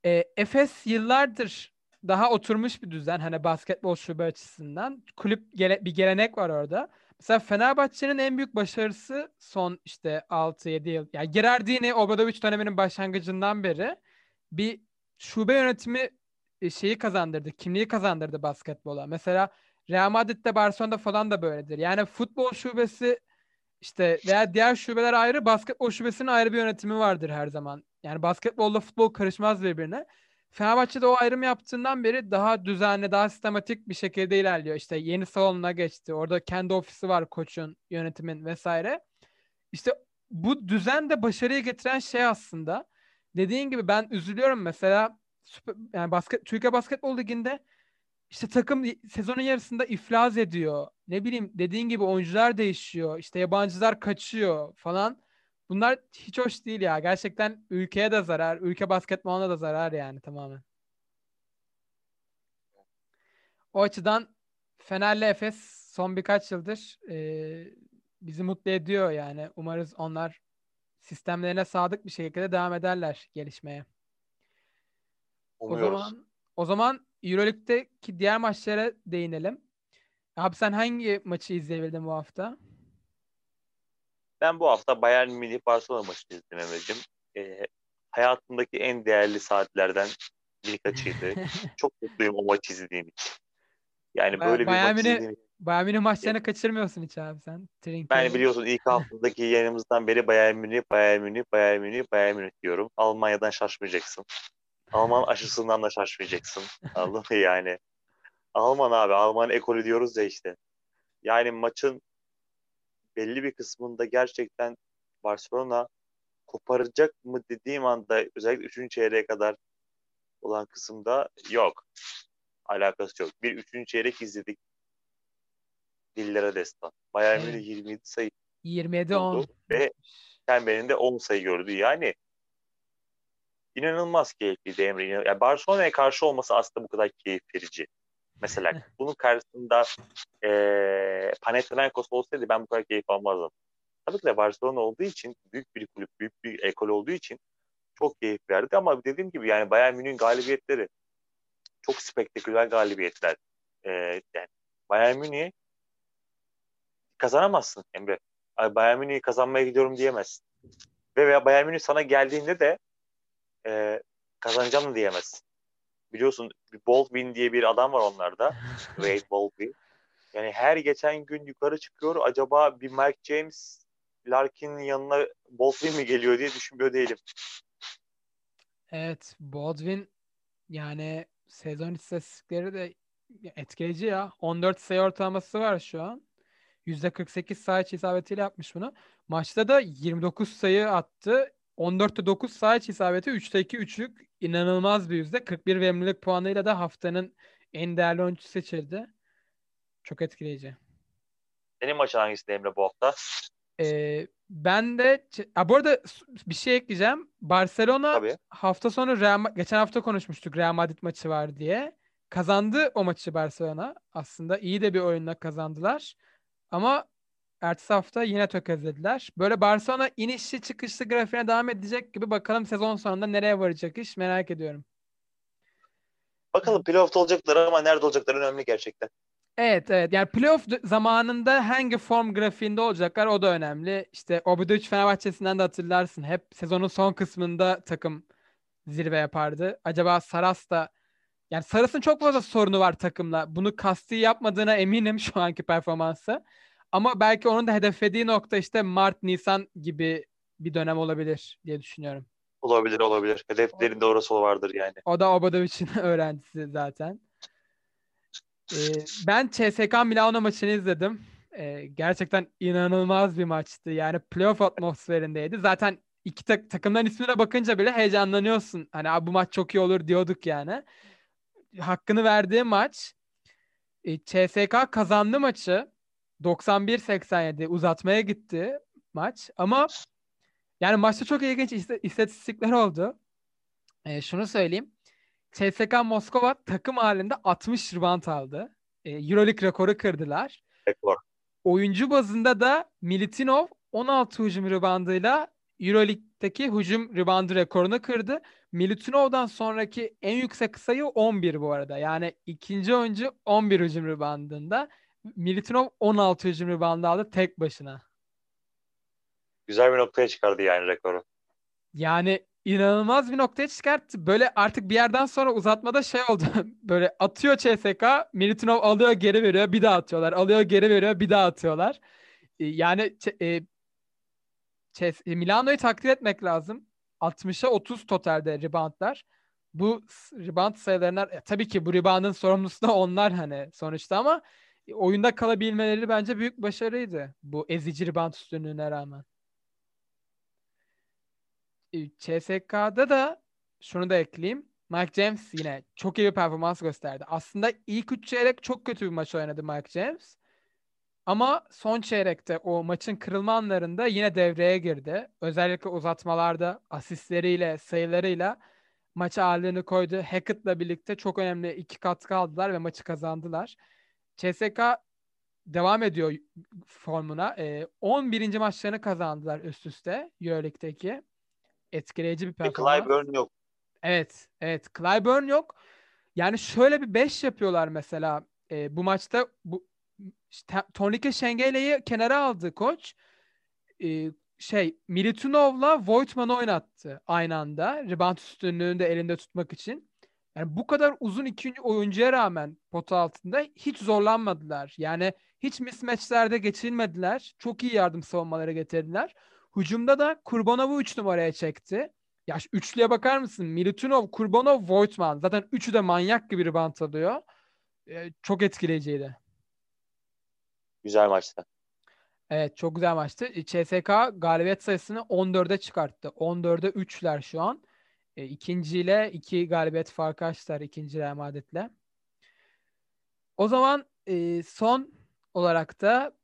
e, Efes yıllardır daha oturmuş bir düzen hani basketbol şube açısından. Kulüp gele, bir gelenek var orada. Mesela Fenerbahçe'nin en büyük başarısı son işte 6-7 yıl. Yani Girardini Obradoviç döneminin başlangıcından beri bir şube yönetimi e, şeyi kazandırdı. Kimliği kazandırdı basketbola. Mesela Real Madrid'de Barcelona'da falan da böyledir. Yani futbol şubesi işte veya diğer şubeler ayrı, basketbol şubesinin ayrı bir yönetimi vardır her zaman. Yani basketbolla futbol karışmaz birbirine. Fenerbahçe'de o ayrım yaptığından beri daha düzenli, daha sistematik bir şekilde ilerliyor. İşte yeni salonuna geçti. Orada kendi ofisi var koçun, yönetimin vesaire. İşte bu düzen de başarıyı getiren şey aslında. Dediğin gibi ben üzülüyorum mesela yani basket, Türkiye Basketbol Ligi'nde işte takım sezonun yarısında iflas ediyor. Ne bileyim dediğin gibi oyuncular değişiyor. İşte yabancılar kaçıyor falan. Bunlar hiç hoş değil ya. Gerçekten ülkeye de zarar, ülke basketboluna da zarar yani tamamen. O açıdan Fener'le Efes son birkaç yıldır e, bizi mutlu ediyor yani. Umarız onlar sistemlerine sadık bir şekilde devam ederler gelişmeye. Umuyoruz. O zaman o zaman EuroLeague'deki diğer maçlara değinelim. Abi sen hangi maçı izleyebildin bu hafta? Ben bu hafta Bayern Münih Barcelona maçını izledim Emre'cim. E, hayatımdaki en değerli saatlerden birkaçıydı. Çok mutluyum o maçı izlediğim için. Yani ba- böyle bir Bayern maç izlediğim Bayern Münih maçlarını kaçırmıyorsun hiç abi sen. Trink ben biliyorsun ilk haftadaki yayınımızdan beri Bayern Münih, Bayern Münih, Bayern Münih, Bayern Münih diyorum. Almanya'dan şaşmayacaksın. Alman aşısından da şaşmayacaksın. Anladın mı yani? Alman abi. Alman ekolü diyoruz ya işte. Yani maçın belli bir kısmında gerçekten Barcelona koparacak mı dediğim anda özellikle 3. çeyreğe kadar olan kısımda yok. Alakası yok. Bir 3. çeyrek izledik. Dillere destan. Bayern Münih 27 sayı 27 10 ve çemberinde 10 sayı gördü. Yani inanılmaz keyifli Emre. Yani Barcelona'ya karşı olması aslında bu kadar keyif verici. Mesela bunun karşısında e, Panathinaikos olsaydı ben bu kadar keyif almazdım. Tabii ki de Barcelona olduğu için büyük bir kulüp, büyük bir ekol olduğu için çok keyif verdi ama dediğim gibi yani Bayern Münih'in galibiyetleri çok spektaküler galibiyetler. Ee, yani Bayern Münih kazanamazsın Emre. Bayern Münih'i kazanmaya gidiyorum diyemezsin. Ve Bayern Münih sana geldiğinde de e, kazanacağım diyemezsin biliyorsun Baldwin diye bir adam var onlarda. Wade Baldwin. Yani her geçen gün yukarı çıkıyor. Acaba bir Mike James Larkin'in yanına Baldwin mi geliyor diye düşünmüyor değilim. Evet Baldwin yani sezon istatistikleri de etkileyici ya. 14 sayı ortalaması var şu an. %48 sayı isabetiyle yapmış bunu. Maçta da 29 sayı attı. 14'te 9 sağ iç isabeti 3'te 2 üçlük inanılmaz bir yüzde. 41 verimlilik puanıyla da haftanın en değerli oyuncusu seçildi. Çok etkileyici. Senin maçın hangisinde Emre bu hafta? Ee, ben de ha, bu arada bir şey ekleyeceğim. Barcelona Tabii. hafta sonu Real, geçen hafta konuşmuştuk Real Madrid maçı var diye. Kazandı o maçı Barcelona. Aslında iyi de bir oyunla kazandılar. Ama ertesi hafta yine tökezlediler. Böyle Barcelona inişli çıkışlı grafiğine devam edecek gibi bakalım sezon sonunda nereye varacak iş merak ediyorum. Bakalım playoff'ta olacaklar ama nerede olacaklar önemli gerçekten. Evet evet yani playoff zamanında hangi form grafiğinde olacaklar o da önemli. İşte Obradovic Fenerbahçe'sinden de hatırlarsın. Hep sezonun son kısmında takım zirve yapardı. Acaba Saras da yani Saras'ın çok fazla sorunu var takımla. Bunu kasti yapmadığına eminim şu anki performansı. Ama belki onun da hedeflediği nokta işte Mart, Nisan gibi bir dönem olabilir diye düşünüyorum. Olabilir olabilir. Hedeflerinde orası vardır yani. O da Obadovic'in öğrencisi zaten. Ee, ben CSK Milano maçını izledim. Ee, gerçekten inanılmaz bir maçtı. Yani playoff atmosferindeydi. Zaten iki tak takımların ismine bakınca bile heyecanlanıyorsun. Hani bu maç çok iyi olur diyorduk yani. Hakkını verdiği maç. Ee, CSK kazandı maçı. 91-87 uzatmaya gitti maç. Ama yani maçta çok ilginç istatistikler oldu. Ee, şunu söyleyeyim. CSK Moskova takım halinde 60 rebound aldı. E, Euroleague rekoru kırdılar. Rekor. Oyuncu bazında da Militinov 16 hücum reboundıyla Euroleague'deki hücum reboundu rekorunu kırdı. Militinov'dan sonraki en yüksek sayı 11 bu arada. Yani ikinci oyuncu 11 hücum reboundında. Militinov 16 hücum reboundu aldı tek başına. Güzel bir noktaya çıkardı yani rekoru. Yani inanılmaz bir noktaya çıkarttı. Böyle artık bir yerden sonra uzatmada şey oldu. Böyle atıyor CSK, Militinov alıyor geri veriyor, bir daha atıyorlar. Alıyor geri veriyor, bir daha atıyorlar. E, yani e, e, Milano'yu takdir etmek lazım. 60'a 30 totalde reboundlar. Bu rebound sayılarına e, tabii ki bu reboundın sorumlusu da onlar hani sonuçta ama oyunda kalabilmeleri bence büyük başarıydı. Bu ezici rebound üstünlüğüne rağmen. CSK'da da şunu da ekleyeyim. Mike James yine çok iyi bir performans gösterdi. Aslında ilk üç çeyrek çok kötü bir maç oynadı Mike James. Ama son çeyrekte o maçın kırılma anlarında yine devreye girdi. Özellikle uzatmalarda asistleriyle, sayılarıyla maça ağırlığını koydu. Hackett'la birlikte çok önemli iki katkı aldılar ve maçı kazandılar. CSK devam ediyor formuna. E, 11. maçlarını kazandılar üst üste Euroleague'deki etkileyici bir performans. Clyburn yok. Evet, evet. Clyburn yok. Yani şöyle bir 5 yapıyorlar mesela. E, bu maçta bu işte, Tonike Şengele'yi kenara aldı koç. E, şey Militunov'la Voigtman'ı oynattı aynı anda. Rebound üstünlüğünü de elinde tutmak için. Yani bu kadar uzun iki oyuncuya rağmen pota altında hiç zorlanmadılar. Yani hiç mismatchlerde geçilmediler. Çok iyi yardım savunmaları getirdiler. Hücumda da Kurbanov'u 3 numaraya çekti. Ya üçlüye bakar mısın? Militinov, Kurbanov, Voigtman. Zaten üçü de manyak gibi rebound alıyor. Ee, çok etkileyiciydi. Güzel maçtı. Evet çok güzel maçtı. CSK galibiyet sayısını 14'e çıkarttı. 14'e 3'ler şu an. E, ikinciyle iki galibiyet farkı açtılar ikinci Real Madrid'le. O zaman e, son olarak da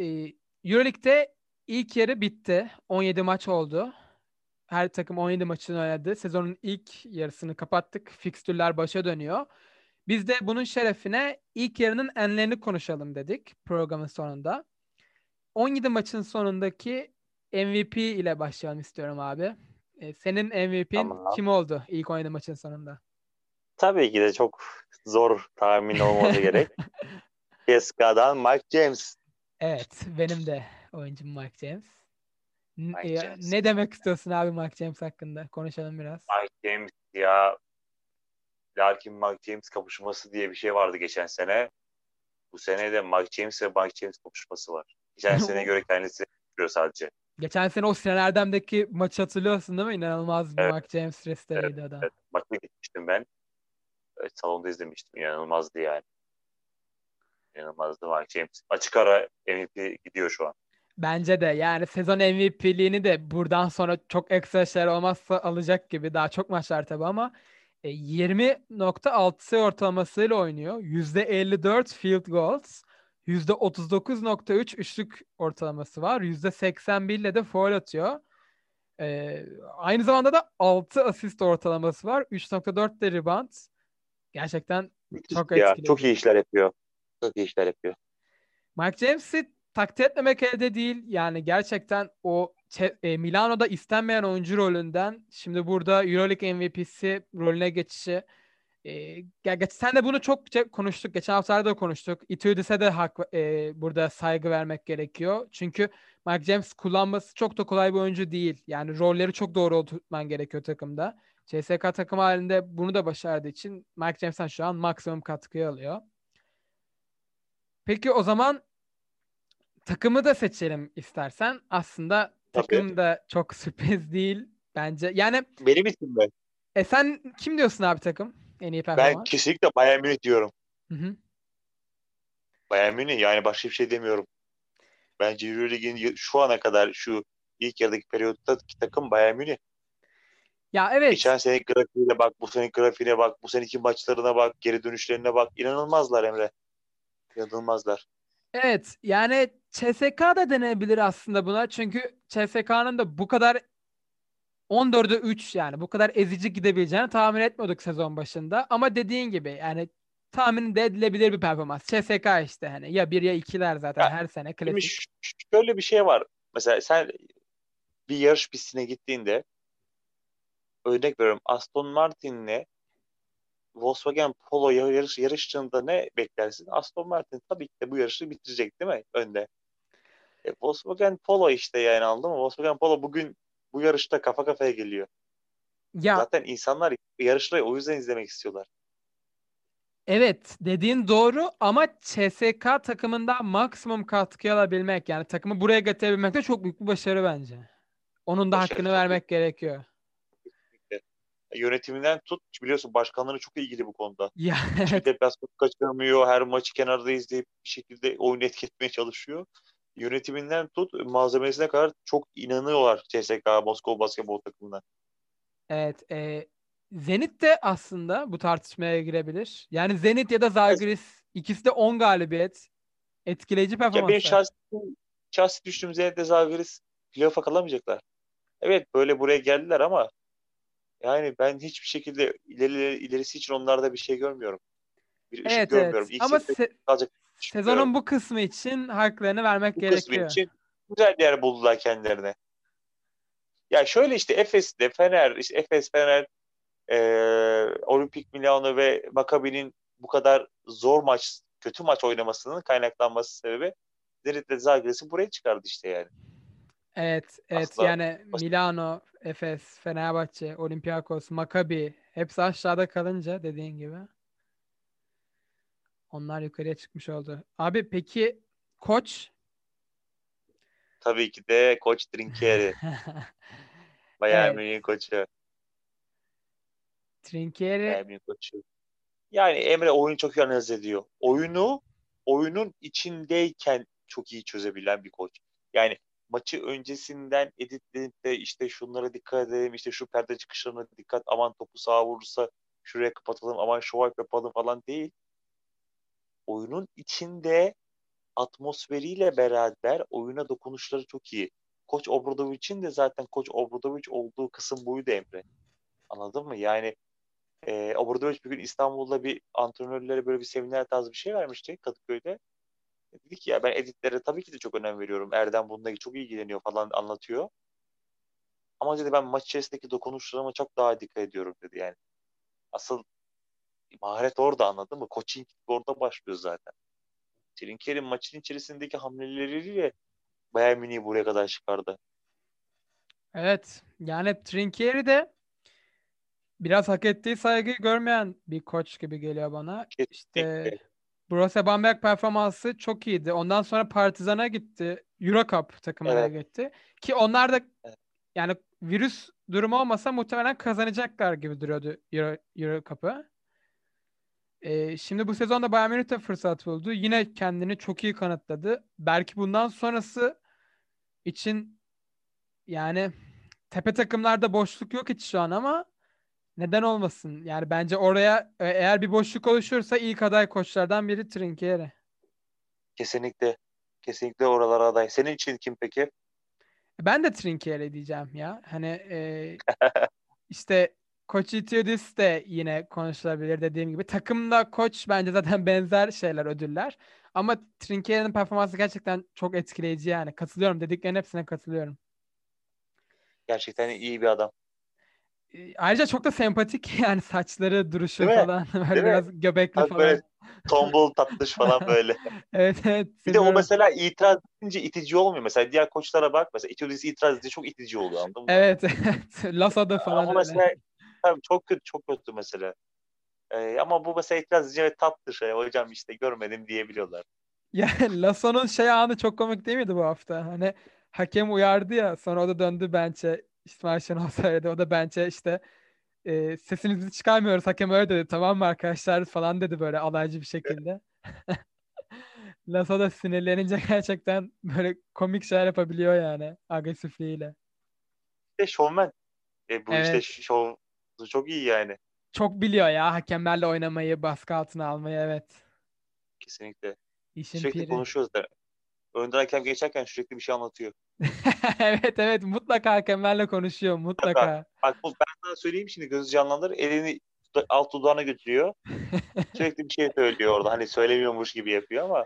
e, Euroleague'de İlk yarı bitti. 17 maç oldu. Her takım 17 maçını oynadı. Sezonun ilk yarısını kapattık. Fikstürler başa dönüyor. Biz de bunun şerefine ilk yarının enlerini konuşalım dedik programın sonunda. 17 maçın sonundaki MVP ile başlayalım istiyorum abi. Ee, senin MVP'in tamam. kim oldu ilk 17 maçın sonunda? Tabii ki de çok zor tahmin olmalı gerek. Keska'dan Mike James. Evet benim de oyuncum Mike James. Mike ya, James. Ne demek istiyorsun abi Mike James hakkında? Konuşalım biraz. Mike James ya Larkin Mike James kapışması diye bir şey vardı geçen sene. Bu sene de Mike James ve Mike James kapışması var. Geçen sene göre kendisi yapıyor sadece. Geçen sene o Sinan Erdem'deki maçı hatırlıyorsun değil mi? İnanılmaz bir evet. Mike James restarıydı evet, adam. Evet. Maçı gitmiştim ben. Evet, salonda izlemiştim. İnanılmazdı yani. İnanılmazdı Mike James. Açık ara MVP gidiyor şu an. Bence de yani sezon MVP'liğini de buradan sonra çok ekstra şeyler olmazsa alacak gibi. Daha çok maçlar tabii ama 20.6 e, ortalamasıyla oynuyor. %54 field goals. %39.3 üçlük ortalaması var. %81 ile de foul atıyor. Ee, aynı zamanda da 6 asist ortalaması var. 3.4 de rebound. Gerçekten Müthiş çok ya. Çok iyi işler yapıyor. Çok iyi işler yapıyor. Mike James'i takdir etmemek elde değil. Yani gerçekten o e, Milano'da istenmeyen oyuncu rolünden şimdi burada EuroLeague MVP'si rolüne geçişi e, ya geç- sen de bunu çok ce- konuştuk. Geçen haftalarda da konuştuk. Itudis'e de hak e, burada saygı vermek gerekiyor. Çünkü Mike James kullanması çok da kolay bir oyuncu değil. Yani rolleri çok doğru tutman gerekiyor takımda. CSK takım halinde bunu da başardığı için Mike James'ten şu an maksimum katkıyı alıyor. Peki o zaman takımı da seçelim istersen. Aslında Tabii. takım da çok sürpriz değil bence. Yani Benim için mi? e sen kim diyorsun abi takım? En iyi Ben performans. kesinlikle Bayern Münih diyorum. Hı hı. Bayern Münih yani başka bir şey demiyorum. Bence Euroleague'in şu ana kadar şu ilk yarıdaki periyottaki takım Bayern Münih. Ya evet. Geçen sene grafiğine bak, bu sene grafiğine bak, bu seneki maçlarına bak, geri dönüşlerine bak. İnanılmazlar Emre. İnanılmazlar. Evet. Yani CSK da denebilir aslında buna. Çünkü CSK'nın da bu kadar 14'e 3 yani bu kadar ezici gidebileceğini tahmin etmiyorduk sezon başında. Ama dediğin gibi yani tahmin de edilebilir bir performans. CSK işte hani ya bir ya ikiler zaten Ya, her sene klasik. ş- şöyle bir şey var. Mesela sen bir yarış pistine gittiğinde örnek veriyorum Aston Martin'le Volkswagen Polo yarış, yarıştığında ne beklersin? Aston Martin tabii ki de bu yarışı bitirecek değil mi önde? E, Volkswagen Polo işte yani anladın mı? Volkswagen Polo bugün bu yarışta kafa kafaya geliyor. Ya Zaten insanlar yarışları o yüzden izlemek istiyorlar. Evet dediğin doğru ama CSK takımından maksimum katkı alabilmek yani takımı buraya getirebilmek de çok büyük bir başarı bence. Onun da Başarı hakkını vermek gerekiyor. Yönetiminden tut biliyorsun başkanları çok ilgili bu konuda. Ya Hiçbir evet. deplasman kaçırmıyor. Her maçı kenarda izleyip bir şekilde oyunu etki etmeye çalışıyor. Yönetiminden tut malzemesine kadar çok inanıyorlar CSK Moskova basketbol takımına. Evet, e, Zenit de aslında bu tartışmaya girebilir. Yani Zenit ya da Zalgiris ikisi de 10 galibiyet. Etkileyici Ya benim şahsi, şahsi düştüğüm Zenit'le Zalgiris playoff'a kalamayacaklar. Evet böyle buraya geldiler ama yani ben hiçbir şekilde ileri, ilerisi için onlarda bir şey görmüyorum. Bir ışık Evet görmüyorum. evet. İlk Ama se- kalacak sezonun bu kısmı için haklarını vermek bu kısmı gerekiyor. için güzel bir yer buldular kendilerine. Ya şöyle işte Efes'te Fener, işte Efes, Fener, eee Olimpik Milano ve Maccabi'nin bu kadar zor maç, kötü maç oynamasının kaynaklanması sebebi Zenit'le Zalgiris'i buraya çıkardı işte yani. Evet, evet Aslında yani. Milano, Efes, Fenerbahçe, Olympiakos, Maccabi hepsi aşağıda kalınca dediğin gibi onlar yukarıya çıkmış oldu. Abi peki koç? Tabii ki de Koç Trinkieri, Bayern Evet, Münih'in koçu, Trinkieri Bayern Münih koçu. Yani Emre oyunu çok iyi analiz ediyor. Oyunu oyunun içindeyken çok iyi çözebilen bir koç. Yani maçı öncesinden editlenip de işte şunlara dikkat edelim, işte şu perde çıkışlarına dikkat, aman topu sağa vurursa şuraya kapatalım, aman şovay yapalım falan değil. Oyunun içinde atmosferiyle beraber oyuna dokunuşları çok iyi. Koç Obradovic'in de zaten Koç Obradovic olduğu kısım buydu Emre. Anladın mı? Yani e, Obradovic bir gün İstanbul'da bir antrenörlere böyle bir seminer tarzı bir şey vermişti Kadıköy'de. Dedi ki ya ben editlere tabii ki de çok önem veriyorum. Erdem bununla çok ilgileniyor falan anlatıyor. Ama dedi ben maç içerisindeki dokunuşlarıma çok daha dikkat ediyorum dedi yani. Asıl maharet orada anladın mı? Coaching orada başlıyor zaten. Trinker'in maçın içerisindeki hamleleriyle Bayern Münih'i buraya kadar çıkardı. Evet. Yani Trinkieri de biraz hak ettiği saygıyı görmeyen bir koç gibi geliyor bana. İşte Kesinlikle. Borussia Bamberg performansı çok iyiydi. Ondan sonra Partizan'a gitti. Eurocup takımına Evet. gitti. Ki onlar da Evet. yani virüs durumu olmasa muhtemelen kazanacaklar gibi duruyordu Euro, Eurocup'ı. Ee, şimdi bu sezonda Bayern Münih de fırsat buldu. Yine kendini çok iyi kanıtladı. Belki bundan sonrası için yani tepe takımlarda boşluk yok hiç şu an ama neden olmasın? Yani bence oraya e- eğer bir boşluk oluşursa ilk aday koçlardan biri Trinkieri. Kesinlikle kesinlikle oralara aday. Senin için kim peki? Ben de Trinkieri diyeceğim ya. Hani e, işte Koç Itiodis de yine konuşulabilir dediğim gibi. Takımda koç bence zaten benzer şeyler ödüller. Ama Trinkieri'nin performansı gerçekten çok etkileyici yani. Katılıyorum. Dediklerinin hepsine katılıyorum. Gerçekten iyi bir adam. E, ayrıca çok da sempatik yani saçları, duruşu Değil mi? falan. Böyle Değil mi? biraz göbekli Bak falan. böyle tombul tatlış falan böyle. evet evet. Bir de o mesela itiraz edince itici olmuyor. Mesela diğer koçlara bak. Mesela Itiodis itiraz edince çok itici oluyor anladın mı? Evet evet. Lasso'da falan Ama öyle. mesela tabii çok kötü çok kötü mesela. Ee, ama bu mesela itiraz edince evet, tatlı şey. Hocam işte görmedim diyebiliyorlar. Ya Lasso'nun şey anı çok komik değil miydi bu hafta? Hani hakem uyardı ya sonra o da döndü bench'e İsmail Şenol söyledi. O da bench'e işte e, sesinizi çıkarmıyoruz hakem öyle dedi. Tamam mı arkadaşlar falan dedi böyle alaycı bir şekilde. Lasso da sinirlenince gerçekten böyle komik şeyler yapabiliyor yani agresifliğiyle. İşte şovmen. E, bu işte Evet. şov çok iyi yani. Çok biliyor ya hakemlerle oynamayı, baskı altına almayı evet. Kesinlikle. İşin Sürekli piri. konuşuyoruz da. Önden hakem geçerken sürekli bir şey anlatıyor. evet evet mutlaka hakemlerle konuşuyor mutlaka. Bak bu ben sana söyleyeyim şimdi gözü canlandır. Elini alt dudağına götürüyor. Sürekli bir şey söylüyor orada. Hani söylemiyormuş gibi yapıyor ama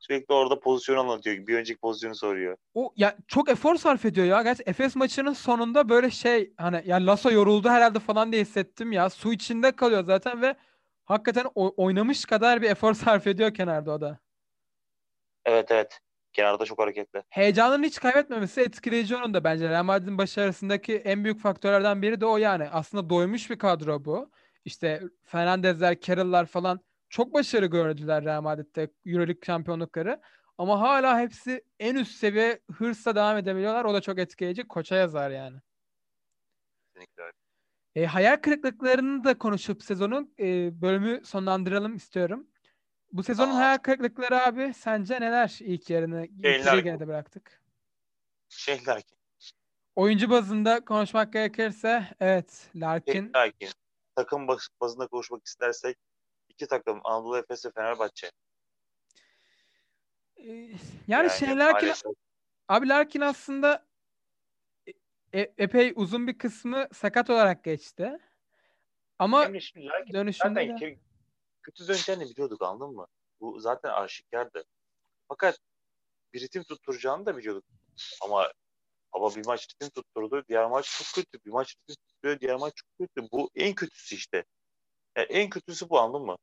sürekli orada pozisyon anlatıyor. Bir önceki pozisyonu soruyor. O ya çok efor sarf ediyor ya. Gerçi Efes maçının sonunda böyle şey hani ya Lasso yoruldu herhalde falan diye hissettim ya. Su içinde kalıyor zaten ve hakikaten oynamış kadar bir efor sarf ediyor kenarda o da. Evet evet. Kenarda çok hareketli. Heyecanını hiç kaybetmemesi etkileyici onun da bence. Real Madrid'in başarısındaki en büyük faktörlerden biri de o yani. Aslında doymuş bir kadro bu. İşte Fernandezler, Carroll'lar falan çok başarı gördüler Real Madrid'de Euroleague şampiyonlukları. Ama hala hepsi en üst seviye hırsla devam edebiliyorlar. O da çok etkileyici. Koça yazar yani. Kesinlikle. E, hayal kırıklıklarını da konuşup sezonun e, bölümü sonlandıralım istiyorum. Bu sezonun Tamam. hayal kırıklıkları abi sence neler ilk yarını? İlk Şeyler- yarıyı gene de bıraktık. Şey Larkin. Oyuncu bazında konuşmak gerekirse evet Şey Larkin Larkin. Takım baz- bazında konuşmak istersek iki takım Anadolu Efes ve Fenerbahçe. e, yani, şey Larkin abi Larkin aslında e- epey uzun bir kısmı sakat olarak geçti. Ama Şimdi, şimdi Larkin dönüşünde zaten de kötü döneceğini biliyorduk anladın mı? Bu zaten aşikardı. Fakat bir ritim tutturacağını da biliyorduk. Ama ama bir maç ritim tutturdu. Diğer maç çok kötü. Bir maç ritim tutturuyor. Diğer maç çok kötü. Bu en kötüsü işte. Yani en kötüsü bu anladın mı?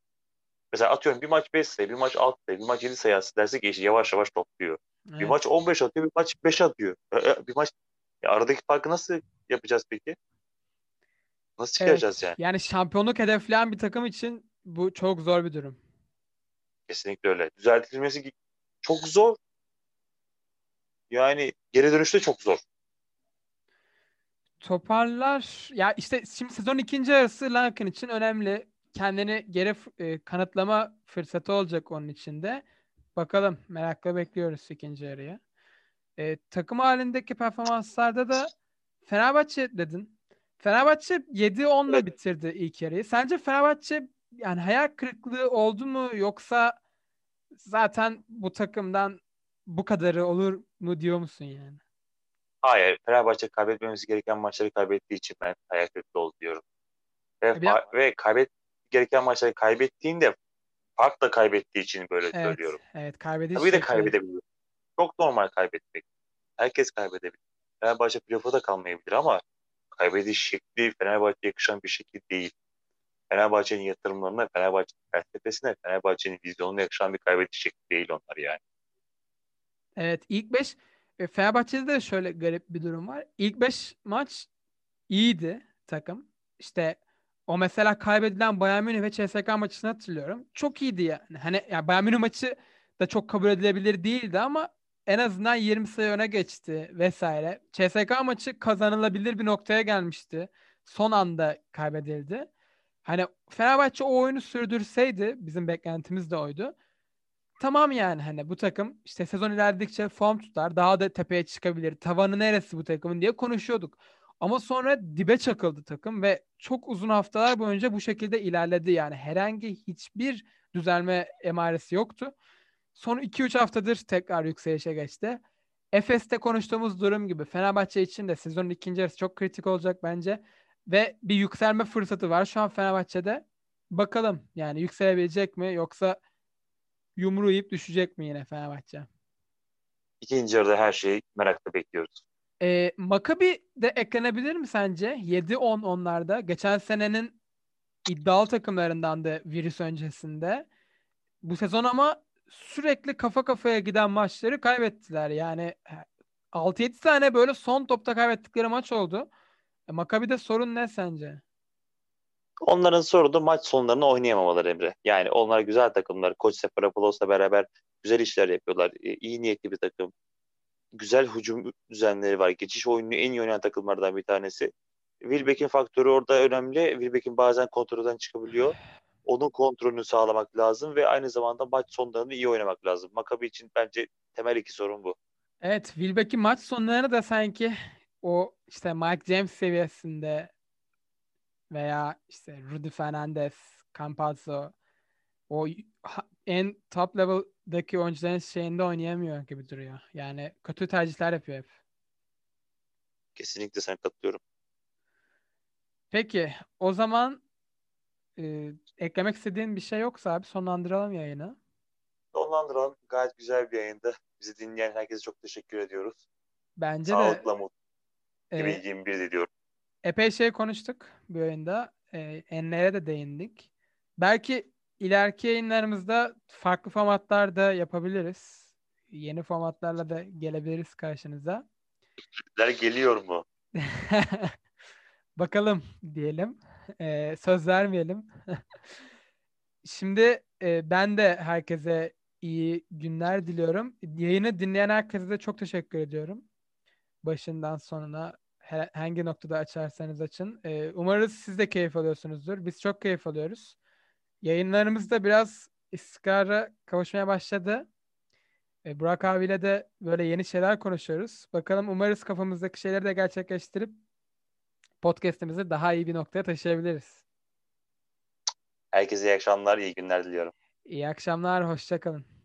Mesela atıyorum bir maç 5 sayı, bir maç 6 sayı, bir maç 7 sayı atsa dersek işte yavaş yavaş topluyor. Bir evet. maç 15 atıyor, bir maç 5 atıyor. E, e, Bir maç ya aradaki farkı nasıl yapacağız peki? Nasıl çıkaracağız Evet, yani? yani şampiyonluk hedefleyen bir takım için bu çok zor bir durum. Kesinlikle öyle. Düzeltilmesi çok zor. Yani geri dönüşte çok zor. Toparlar ya işte şimdi sezon ikinci yarısı Larkin için önemli. Kendini geri e, kanıtlama fırsatı olacak onun için de. Bakalım merakla bekliyoruz ikinci yarıya. E, takım halindeki performanslarda da Fenerbahçe dedin. Fenerbahçe 7-10'la Evet. bitirdi ilk yarıyı. Sence Fenerbahçe yani hayal kırıklığı oldu mu yoksa zaten bu takımdan bu kadarı olur mu diyor musun yani? Hayır, Fenerbahçe kaybetmemesi gereken maçları kaybettiği için ben hayal kırıklığı oldu diyorum. Ve, de- fa- ve kaybet gereken maçları kaybettiğinde farkla kaybettiği için böyle Evet, söylüyorum. evet kaybediş Tabii de kaybedebilir. Çok normal kaybetmek. Herkes kaybedebilir. Fenerbahçe playoff'a da kalmayabilir ama kaybediş şekli Fenerbahçe'ye yakışan bir şekil değil. Fenerbahçe'nin yatırımlarına, Fenerbahçe'nin felsefesine, Fenerbahçe'nin vizyonuna yakışan bir kaybediş şekli değil onlar yani. Evet ilk 5 Fenerbahçe'de de şöyle garip bir durum var. İlk 5 maç iyiydi takım. İşte o mesela kaybedilen Bayern Münih ve CSKA maçını hatırlıyorum. Çok iyiydi yani. Hani ya Bayern Münih maçı da çok kabul edilebilir değildi ama en azından 20 sayı öne geçti vesaire. CSKA maçı kazanılabilir bir noktaya gelmişti. Son anda kaybedildi. Hani Fenerbahçe o oyunu sürdürseydi bizim beklentimiz de oydu. Tamam yani hani bu takım işte sezon ilerledikçe form tutar, daha da tepeye çıkabilir. Tavanı neresi bu takımın diye konuşuyorduk. Ama sonra dibe çakıldı takım ve çok uzun haftalar boyunca bu şekilde ilerledi. Yani herhangi hiçbir düzelme emaresi yoktu. son 2-3 haftadır tekrar yükselişe geçti. Efes'te konuştuğumuz durum gibi Fenerbahçe için de sezonun ikinci yarısı çok kritik olacak bence. Ve bir yükselme fırsatı var şu an Fenerbahçe'de. Bakalım yani yükselebilecek mi yoksa yumruğu yiyip düşecek mi yine Fenerbahçe? İkinci yarıda her şeyi merakla bekliyoruz. E, Maccabi de eklenebilir mi sence? 7-10 onlarda. Geçen senenin iddialı takımlarından da virüs öncesinde. Bu sezon ama sürekli kafa kafaya giden maçları kaybettiler. Yani 6-7 tane böyle son topta kaybettikleri maç oldu. E, Maccabi'de sorun ne sence? Onların sorunu maç sonlarını oynayamamaları Emre. Yani onlar güzel takımlar. Koç Seferopoulos beraber güzel işler yapıyorlar. E, iyi niyetli bir takım. Güzel hücum düzenleri var. Geçiş oyununu en iyi oynayan takımlardan bir tanesi. Wilbeck'in faktörü orada önemli. Wilbeck'in bazen kontrolden çıkabiliyor. Onun kontrolünü sağlamak lazım ve aynı zamanda maç sonlarını iyi oynamak lazım. Maccabi için bence temel iki sorun bu. Evet, Wilbeck'in maç sonlarını da sanki o işte Mike James seviyesinde veya işte Rudy Fernandez, Campazzo o en top level'daki oyuncuların şeyinde oynayamıyor gibi duruyor. Yani kötü tercihler yapıyor hep. Kesinlikle sen katılıyorum. Peki o zaman e, eklemek istediğin bir şey yoksa abi sonlandıralım yayını. Sonlandıralım. Gayet güzel bir yayında. Bizi dinleyen herkese çok teşekkür ediyoruz. Bence Sağlıkla de mutlu. e, 2021 diliyorum. Epey şey konuştuk bu yayında. E, enlere de değindik. Belki ileriki yayınlarımızda farklı formatlarda yapabiliriz. Yeni formatlarla da gelebiliriz karşınıza. Geliyor mu? Bakalım diyelim. Ee, söz vermeyelim. Şimdi e, ben de herkese iyi günler diliyorum. Yayını dinleyen herkese de çok teşekkür ediyorum. Başından sonuna hangi noktada açarsanız açın. Ee, umarız siz de keyif alıyorsunuzdur. Biz çok keyif alıyoruz. Yayınlarımız da biraz istikrara kavuşmaya başladı. Ee, Burak abiyle de böyle yeni şeyler konuşuyoruz. Bakalım umarız kafamızdaki şeyleri de gerçekleştirip podcast'imizi daha iyi bir noktaya taşıyabiliriz. Herkese iyi akşamlar, iyi günler diliyorum. İyi akşamlar, hoşça kalın.